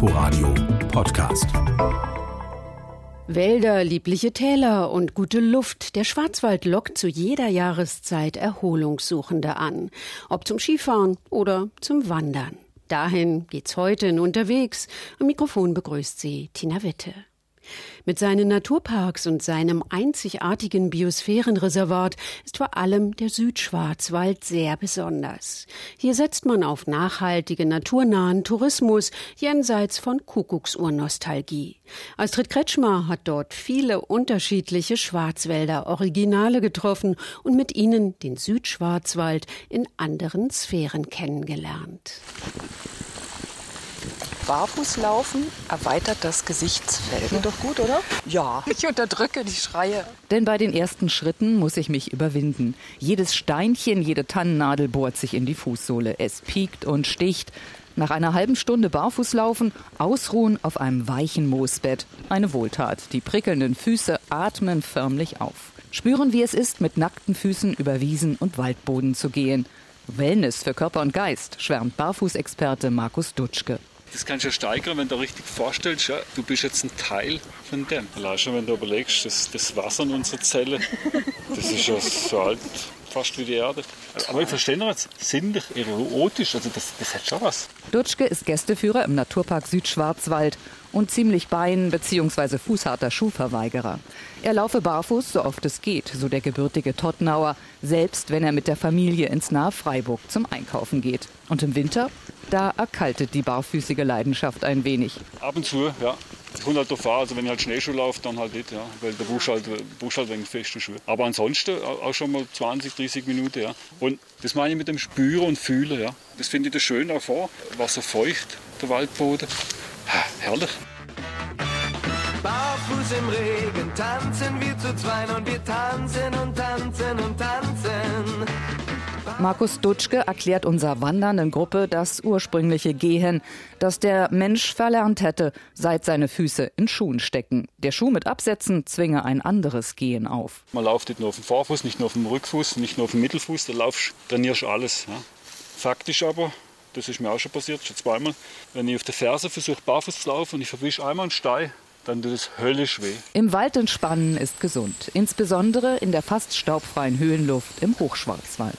Inforadio Podcast. Wälder, liebliche Täler und gute Luft. Der Schwarzwald lockt zu jeder Jahreszeit Erholungssuchende an. Ob zum Skifahren oder zum Wandern. Dahin geht's heute in unterwegs. Am Mikrofon begrüßt sie Tina Witte. Mit seinen Naturparks und seinem einzigartigen Biosphärenreservat ist vor allem der Südschwarzwald sehr besonders. Hier setzt man auf nachhaltige, naturnahen Tourismus jenseits von Kuckucksuhrnostalgie. Astrid Kretschmer hat dort viele unterschiedliche Schwarzwälder Originale getroffen und mit ihnen den Südschwarzwald in anderen Sphären kennengelernt. Barfußlaufen erweitert das Gesichtsfeld. Geht doch gut, oder? Ja. Ich unterdrücke die Schreie. Denn bei den ersten Schritten muss ich mich überwinden. Jedes Steinchen, jede Tannennadel bohrt sich in die Fußsohle. Es piekt und sticht. Nach einer halben Stunde Barfußlaufen, ausruhen auf einem weichen Moosbett. Eine Wohltat. Die prickelnden Füße atmen förmlich auf. Spüren, wie es ist, mit nackten Füßen über Wiesen und Waldboden zu gehen. Wellness für Körper und Geist, schwärmt Barfußexperte Markus Dutschke. Das kannst du ja steigern, wenn du dir richtig vorstellst, ja, du bist jetzt ein Teil von dem. Allein schon, wenn du überlegst, das, das Wasser in unserer Zelle, das ist ja so alt, fast wie die Erde. Aber ich verstehe noch jetzt, sinnlich, erotisch, also das, das hat schon was. Dutschke ist Gästeführer im Naturpark Südschwarzwald und ziemlich bein- bzw. fußharter Schuhverweigerer. Er laufe barfuß, so oft es geht, so der gebürtige Tottenauer, selbst wenn er mit der Familie ins nahe Freiburg zum Einkaufen geht. Und im Winter da erkaltet die barfüßige Leidenschaft ein wenig. Ab und zu, ja. Ich kommt halt drauf an, also wenn ich halt Schneeschuh laufe, dann halt nicht, ja. Weil der Busch halt, Busch halt wegen feste Schuhe. Aber ansonsten auch schon mal 20, 30 Minuten, ja. Und das meine ich mit dem Spüren und Fühlen, ja. Das finde ich das schön auch vor. Wasser feucht, der Waldboden. Ha, herrlich. Barfuß im Regen tanzen wir zu zweien und wir tanzen und tanzen und tanzen. Markus Dutschke erklärt unserer wandernden Gruppe das ursprüngliche Gehen, das der Mensch verlernt hätte, seit seine Füße in Schuhen stecken. Der Schuh mit Absätzen zwinge ein anderes Gehen auf. Man läuft nicht nur auf dem Vorfuß, nicht nur auf dem Rückfuß, nicht nur auf dem Mittelfuß, da laufst, trainierst du alles. Ja. Faktisch aber, das ist mir auch schon passiert, schon zweimal, wenn ich auf der Ferse versuche, barfuß zu laufen und ich verwische einmal einen Stein, dann tut es höllisch weh. Im Wald entspannen ist gesund, insbesondere in der fast staubfreien Höhenluft im Hochschwarzwald.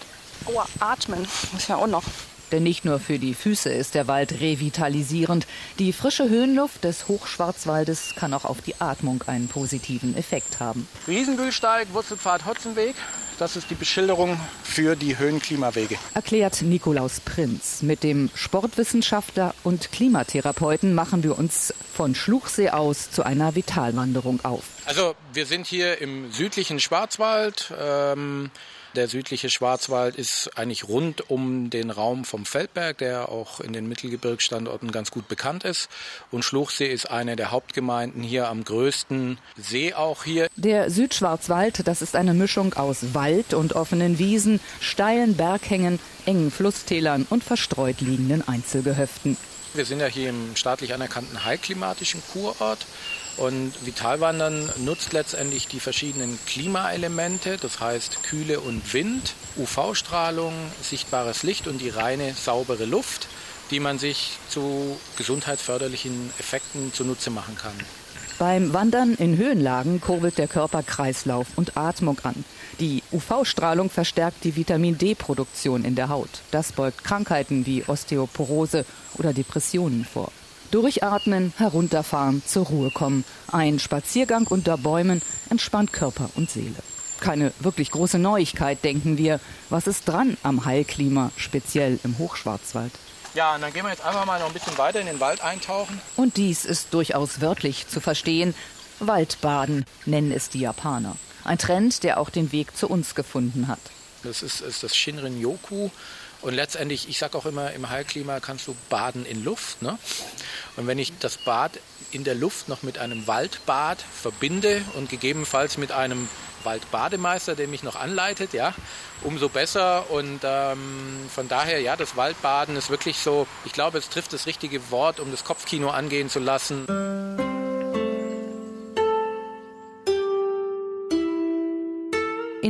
Aua, atmen muss ja auch noch. Denn nicht nur für die Füße ist der Wald revitalisierend. Die frische Höhenluft des Hochschwarzwaldes kann auch auf die Atmung einen positiven Effekt haben. Riesenbühlsteig, Wurzelpfad Hotzenweg. Das ist die Beschilderung für die Höhenklimawege. Erklärt Nikolaus Prinz. Mit dem Sportwissenschaftler und Klimatherapeuten machen wir uns von Schluchsee aus zu einer Vitalwanderung auf. Also wir sind hier im südlichen Schwarzwald. Ähm der südliche Schwarzwald ist eigentlich rund um den Raum vom Feldberg, der auch in den Mittelgebirgsstandorten ganz gut bekannt ist. Und Schluchsee ist eine der Hauptgemeinden hier am größten See auch hier. Der Südschwarzwald, das ist eine Mischung aus Wald und offenen Wiesen, steilen Berghängen, engen Flusstälern und verstreut liegenden Einzelgehöften. Wir sind ja hier im staatlich anerkannten heilklimatischen Kurort. Und Vitalwandern nutzt letztendlich die verschiedenen Klimaelemente, das heißt Kühle und Wind, UV-Strahlung, sichtbares Licht und die reine, saubere Luft, die man sich zu gesundheitsförderlichen Effekten zunutze machen kann. Beim Wandern in Höhenlagen kurbelt der Körper Kreislauf und Atmung an. Die UV-Strahlung verstärkt die Vitamin D-Produktion in der Haut. Das beugt Krankheiten wie Osteoporose oder Depressionen vor. Durchatmen, herunterfahren, zur Ruhe kommen. Ein Spaziergang unter Bäumen entspannt Körper und Seele. Keine wirklich große Neuigkeit, denken wir. Was ist dran am Heilklima, speziell im Hochschwarzwald? Ja, und dann gehen wir jetzt einfach mal noch ein bisschen weiter in den Wald eintauchen. Und dies ist durchaus wörtlich zu verstehen. Waldbaden nennen es die Japaner. Ein Trend, der auch den Weg zu uns gefunden hat. Das ist, ist das Shinrin-yoku. Und letztendlich, ich sage auch immer, im Heilklima kannst du baden in Luft. Ne? Und wenn ich das Bad in der Luft noch mit einem Waldbad verbinde und gegebenenfalls mit einem Waldbademeister, der mich noch anleitet, ja, umso besser. Und ähm, von daher, ja, das Waldbaden ist wirklich so, ich glaube, es trifft das richtige Wort, um das Kopfkino angehen zu lassen.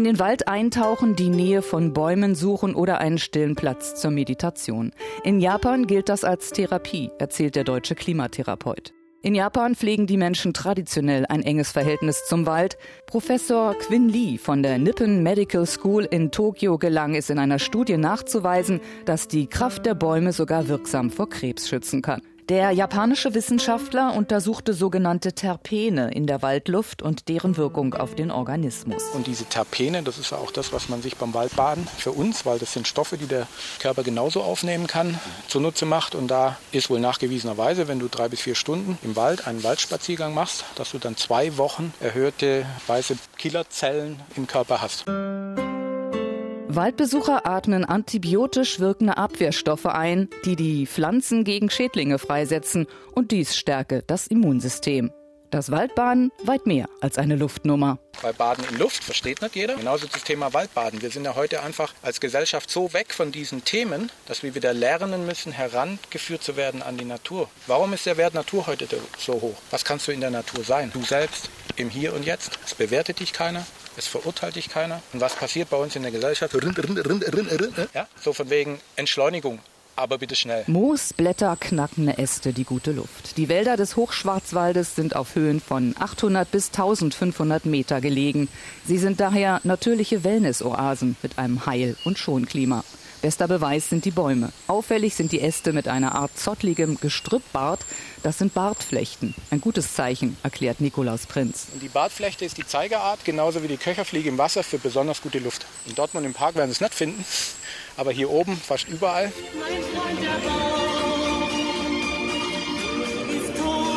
Den Wald eintauchen, die Nähe von Bäumen suchen oder einen stillen Platz zur Meditation. In Japan gilt das als Therapie, erzählt der deutsche Klimatherapeut. In Japan pflegen die Menschen traditionell ein enges Verhältnis zum Wald. Professor Quinn Lee von der Nippon Medical School in Tokio gelang es in einer Studie nachzuweisen, dass die Kraft der Bäume sogar wirksam vor Krebs schützen kann. Der japanische Wissenschaftler untersuchte sogenannte Terpene in der Waldluft und deren Wirkung auf den Organismus. Und diese Terpene, das ist ja auch das, was man sich beim Waldbaden für uns, weil das sind Stoffe, die der Körper genauso aufnehmen kann, zunutze macht. Und da ist wohl nachgewiesenerweise, wenn du drei bis vier Stunden im Wald einen Waldspaziergang machst, dass du dann zwei Wochen erhöhte weiße Killerzellen im Körper hast. Waldbesucher atmen antibiotisch wirkende Abwehrstoffe ein, die die Pflanzen gegen Schädlinge freisetzen und dies stärke das Immunsystem. Das Waldbaden weit mehr als eine Luftnummer. Weil Baden in Luft versteht nicht jeder. Genauso das Thema Waldbaden. Wir sind ja heute einfach als Gesellschaft so weg von diesen Themen, dass wir wieder lernen müssen, herangeführt zu werden an die Natur. Warum ist der Wert Natur heute so hoch? Was kannst du in der Natur sein? Du selbst im Hier und Jetzt. Es bewertet dich keiner. Es verurteilt dich keiner. Und was passiert bei uns in der Gesellschaft? Ja, so von wegen Entschleunigung aber bitte schnell. Moos, Blätter, knackende Äste, die gute Luft. Die Wälder des Hochschwarzwaldes sind auf Höhen von 800 bis 1500 Meter gelegen. Sie sind daher natürliche Wellnessoasen mit einem Heil- und Schonklima. Bester Beweis sind die Bäume. Auffällig sind die Äste mit einer Art zottligem Gestrüppbart. Das sind Bartflechten. Ein gutes Zeichen, erklärt Nikolaus Prinz. Und die Bartflechte ist die Zeigerart, genauso wie die Köcherfliege im Wasser für besonders gute Luft. In Dortmund im Park werden Sie es nicht finden, aber hier oben fast überall. Mein Freund, der Baum ist tot,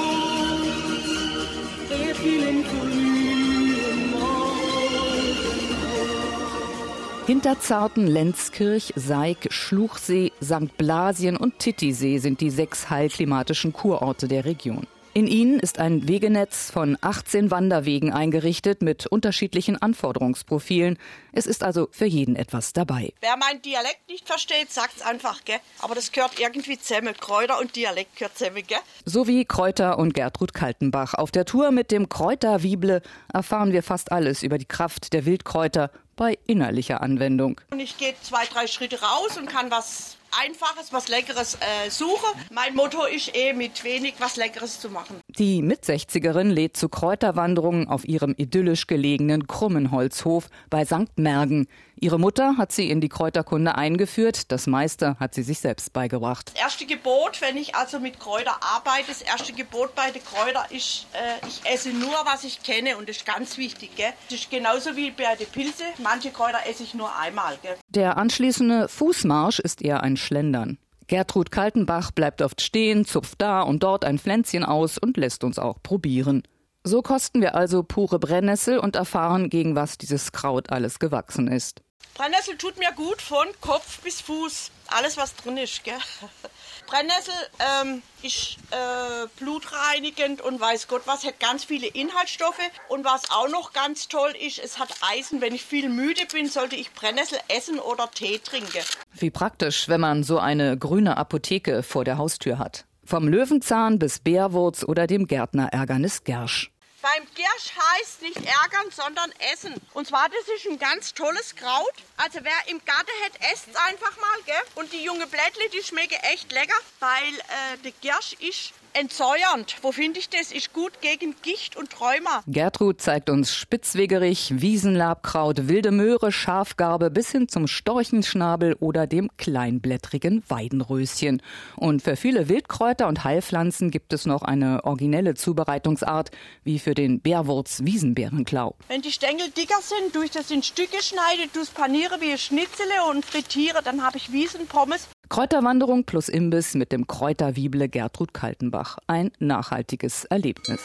Hinterzarten, Lenzkirch, Seig, Schluchsee, St. Blasien und Titisee sind die sechs heilklimatischen Kurorte der Region. In ihnen ist ein Wegenetz von 18 Wanderwegen eingerichtet mit unterschiedlichen Anforderungsprofilen. Es ist also für jeden etwas dabei. Wer meinen Dialekt nicht versteht, sagt's einfach, gell? Aber das gehört irgendwie zusammen. Kräuter und Dialekt gehört zusammen, gell? So wie Kräuter und Gertrud Kaltenbach. Auf der Tour mit dem Kräuterwible erfahren wir fast alles über die Kraft der Wildkräuter bei innerlicher Anwendung. Und ich gehe zwei, drei Schritte raus und kann was Einfaches, was Leckeres äh, suche. Mein Motto ist eh, mit wenig was Leckeres zu machen. Die Mit-60erin lädt zu Kräuterwanderungen auf ihrem idyllisch gelegenen Krummenholzhof bei St. Mergen. Ihre Mutter hat sie in die Kräuterkunde eingeführt. Das meiste hat sie sich selbst beigebracht. Das erste Gebot, wenn ich also mit Kräuter arbeite, das erste Gebot bei den Kräutern ist, äh, ich esse nur, was ich kenne und das ist ganz wichtig. Gell? Das ist genauso wie bei den Pilze. Manche Kräuter esse ich nur einmal. Gell? Der anschließende Fußmarsch ist eher ein Schlendern. Gertrud Kaltenbach bleibt oft stehen, zupft da und dort ein Pflänzchen aus und lässt uns auch probieren. So kosten wir also pure Brennnessel und erfahren, gegen was dieses Kraut alles gewachsen ist. Brennnessel tut mir gut von Kopf bis Fuß. Alles, was drin ist. Gell? Brennnessel ähm, ist äh, blutreinigend und weiß Gott was, hat ganz viele Inhaltsstoffe. Und was auch noch ganz toll ist, es hat Eisen. Wenn ich viel müde bin, sollte ich Brennnessel essen oder Tee trinken. Wie praktisch, wenn man so eine grüne Apotheke vor der Haustür hat. Vom Löwenzahn bis Bärwurz oder dem Gärtnerärgernis Gersch. Beim Giersch heißt nicht ärgern, sondern essen. Und zwar, das ist ein ganz tolles Kraut. Also wer im Garten hat, esst es einfach mal, gell? Und die junge Blättle, die schmecken echt lecker, weil äh, der Giersch ist entsäuernd. Wo finde ich das? Ist gut gegen Gicht und Träumer. Gertrud zeigt uns Spitzwegerich, Wiesenlabkraut, wilde Möhre, Schafgarbe bis hin zum Storchenschnabel oder dem kleinblättrigen Weidenröschen. Und für viele Wildkräuter und Heilpflanzen gibt es noch eine originelle Zubereitungsart, wie für den Bärwurz-Wiesenbeerenklau. Wenn die Stängel dicker sind, tue ich das in Stücke schneide, tue es paniere wie Schnitzele und frittiere, dann habe ich Wiesenpommes. Kräuterwanderung plus Imbiss mit dem Kräuterwieble Gertrud Kaltenbach. Ein nachhaltiges Erlebnis.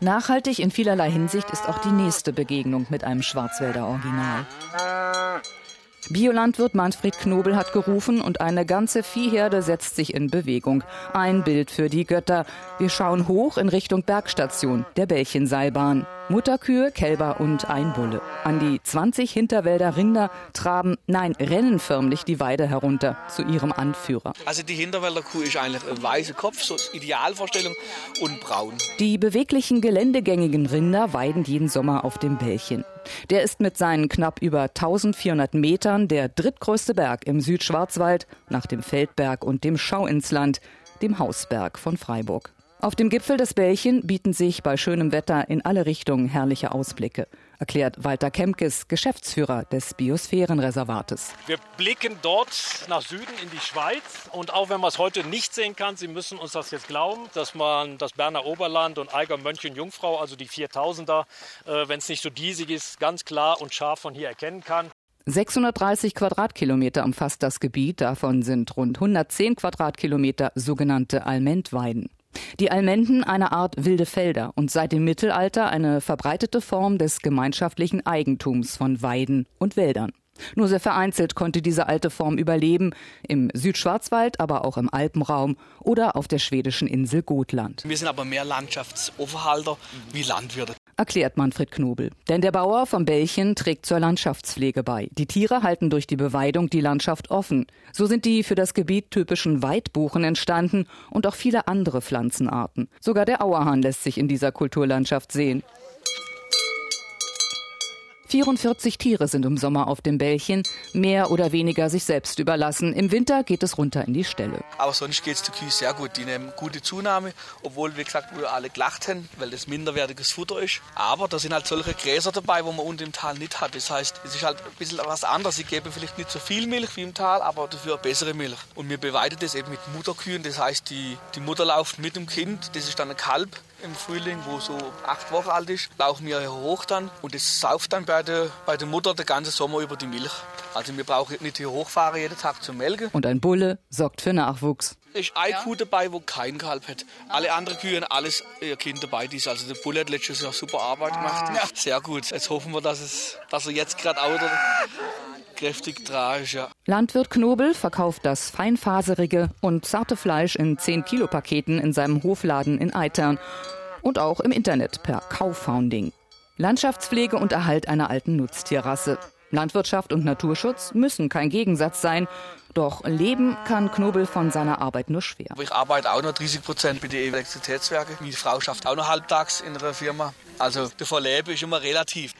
Nachhaltig in vielerlei Hinsicht ist auch die nächste Begegnung mit einem Schwarzwälder Original. Biolandwirt Manfred Knobel hat gerufen und eine ganze Viehherde setzt sich in Bewegung. Ein Bild für die Götter. Wir schauen hoch in Richtung Bergstation, der Bällchenseilbahn. Mutterkühe, Kälber und ein Bulle. An die 20 Hinterwälder Rinder traben, nein, rennen förmlich die Weide herunter zu ihrem Anführer. Also die Hinterwälder Kuh ist eigentlich ein weißer Kopf, so Idealvorstellung, und braun. Die beweglichen geländegängigen Rinder weiden jeden Sommer auf dem Bällchen. Der ist mit seinen knapp über 1400 Metern der drittgrößte Berg im Südschwarzwald nach dem Feldberg und dem Schauinsland, dem Hausberg von Freiburg. Auf dem Gipfel des Bällchen bieten sich bei schönem Wetter in alle Richtungen herrliche Ausblicke, erklärt Walter Kemkes, Geschäftsführer des Biosphärenreservates. Wir blicken dort nach Süden in die Schweiz und auch wenn man es heute nicht sehen kann, Sie müssen uns das jetzt glauben, dass man das Berner Oberland und Eiger Mönchen Jungfrau, also die 4000er, äh, wenn es nicht so diesig ist, ganz klar und scharf von hier erkennen kann. 630 Quadratkilometer umfasst das Gebiet, davon sind rund 110 Quadratkilometer sogenannte Almentweiden. Die Almenden eine Art wilde Felder und seit dem Mittelalter eine verbreitete Form des gemeinschaftlichen Eigentums von Weiden und Wäldern. Nur sehr vereinzelt konnte diese alte Form überleben, im Südschwarzwald, aber auch im Alpenraum oder auf der schwedischen Insel Gotland. Wir sind aber mehr Landschaftsaufhalter wie Landwirte erklärt Manfred Knobel. Denn der Bauer vom Bällchen trägt zur Landschaftspflege bei. Die Tiere halten durch die Beweidung die Landschaft offen. So sind die für das Gebiet typischen Weidbuchen entstanden und auch viele andere Pflanzenarten. Sogar der Auerhahn lässt sich in dieser Kulturlandschaft sehen. 44 Tiere sind im Sommer auf dem Bällchen, mehr oder weniger sich selbst überlassen. Im Winter geht es runter in die Ställe. Aber sonst geht es der Kühe sehr gut. Die nehmen gute Zunahme, obwohl, wie gesagt, wir alle gelacht haben, weil das minderwertiges Futter ist. Aber da sind halt solche Gräser dabei, wo man unten im Tal nicht hat. Das heißt, es ist halt ein bisschen was anderes. Sie geben vielleicht nicht so viel Milch wie im Tal, aber dafür bessere Milch. Und wir beweiden das eben mit Mutterkühen. Das heißt, die, die Mutter läuft mit dem Kind. Das ist dann ein Kalb im Frühling, wo so acht Wochen alt ist, laufen wir hier hoch dann und es sauft dann bei der, bei der Mutter den ganzen Sommer über die Milch. Also wir brauchen nicht hier hochfahren jeden Tag zum Melken. Und ein Bulle sorgt für Nachwuchs. Es ist eine Kuh dabei, wo kein Kalb hat. Alle anderen Kühe haben alles ihr Kind dabei. Die ist. Also der Bulle hat letztes Jahr super Arbeit gemacht. Ja. Sehr gut. Jetzt hoffen wir, dass, es, dass er jetzt gerade auch kräftig. Ja. Landwirt Knobel verkauft das feinfaserige und zarte Fleisch in 10 Kilo Paketen in seinem Hofladen in Eitern und auch im Internet per Kauffounding. Landschaftspflege und Erhalt einer alten Nutztierrasse. Landwirtschaft und Naturschutz müssen kein Gegensatz sein. Doch leben kann Knobel von seiner Arbeit nur schwer. Ich arbeite auch noch 30 Prozent bei den Elektrizitätswerken. Meine Frau schafft auch noch halbtags in einer Firma. Also davon lebe ich immer relativ.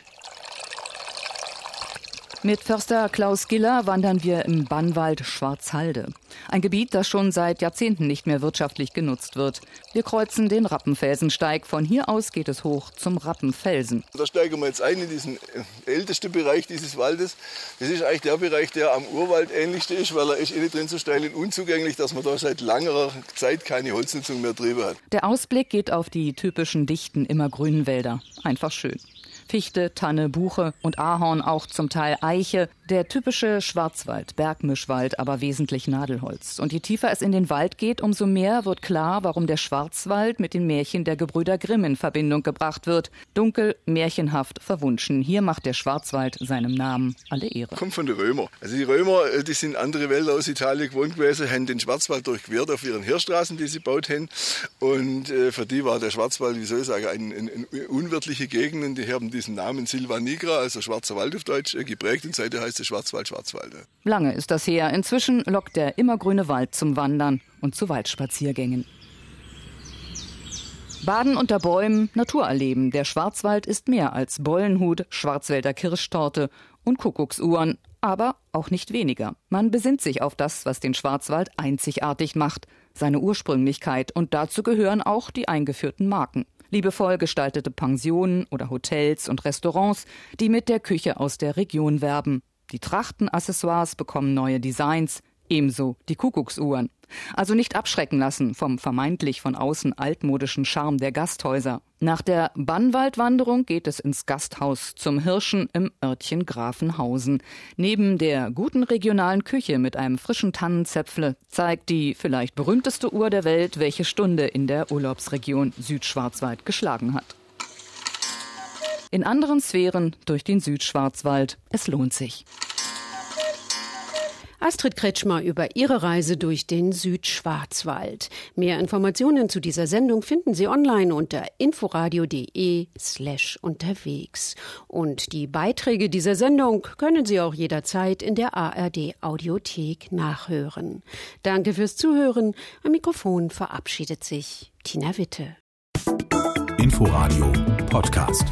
Mit Förster Klaus Giller wandern wir im Bannwald Schwarzhalde. Ein Gebiet, das schon seit Jahrzehnten nicht mehr wirtschaftlich genutzt wird. Wir kreuzen den Rappenfelsensteig. Von hier aus geht es hoch zum Rappenfelsen. Da steigen wir jetzt ein in diesen äh, ältesten Bereich dieses Waldes. Das ist eigentlich der Bereich, der am Urwald ähnlichste ist, weil er ist innen drin so steil und unzugänglich, dass man da seit langer Zeit keine Holznutzung mehr drüber hat. Der Ausblick geht auf die typischen dichten, immergrünen Wälder. Einfach schön. Fichte, Tanne, Buche und Ahorn, auch zum Teil Eiche. Der typische Schwarzwald, Bergmischwald, aber wesentlich Nadelholz. Und je tiefer es in den Wald geht, umso mehr wird klar, warum der Schwarzwald mit den Märchen der Gebrüder Grimm in Verbindung gebracht wird. Dunkel, märchenhaft, verwunschen. Hier macht der Schwarzwald seinem Namen alle Ehre. Kommt von den Römern. Also die Römer, äh, die sind andere Wälder aus Italien gewohnt gewesen, haben den Schwarzwald durchquert auf ihren Heerstraßen, die sie baut haben. Und äh, für die war der Schwarzwald, wie soll ich sagen, eine ein, ein unwirtliche Gegend. Und die haben diesen Namen Silva Nigra, also Schwarzer Wald auf Deutsch, äh, geprägt und seitdem heißt es Schwarzwald, Schwarzwald. Lange ist das her. Inzwischen lockt der immergrüne Wald zum Wandern und zu Waldspaziergängen. Baden unter Bäumen, Natur erleben. Der Schwarzwald ist mehr als Bollenhut, Schwarzwälder Kirschtorte und Kuckucksuhren, aber auch nicht weniger. Man besinnt sich auf das, was den Schwarzwald einzigartig macht, seine Ursprünglichkeit und dazu gehören auch die eingeführten Marken liebevoll gestaltete Pensionen oder Hotels und Restaurants, die mit der Küche aus der Region werben. Die Trachtenaccessoires bekommen neue Designs, ebenso die Kuckucksuhren. Also nicht abschrecken lassen vom vermeintlich von außen altmodischen Charme der Gasthäuser. Nach der Bannwaldwanderung geht es ins Gasthaus zum Hirschen im Örtchen Grafenhausen. Neben der guten regionalen Küche mit einem frischen Tannenzäpfle zeigt die vielleicht berühmteste Uhr der Welt, welche Stunde in der Urlaubsregion Südschwarzwald geschlagen hat. In anderen Sphären durch den Südschwarzwald. Es lohnt sich. Astrid Kretschmer über ihre Reise durch den Südschwarzwald. Mehr Informationen zu dieser Sendung finden Sie online unter inforadio.de slash unterwegs. Und die Beiträge dieser Sendung können Sie auch jederzeit in der ARD Audiothek nachhören. Danke fürs Zuhören. Am Mikrofon verabschiedet sich Tina Witte. Inforadio Podcast.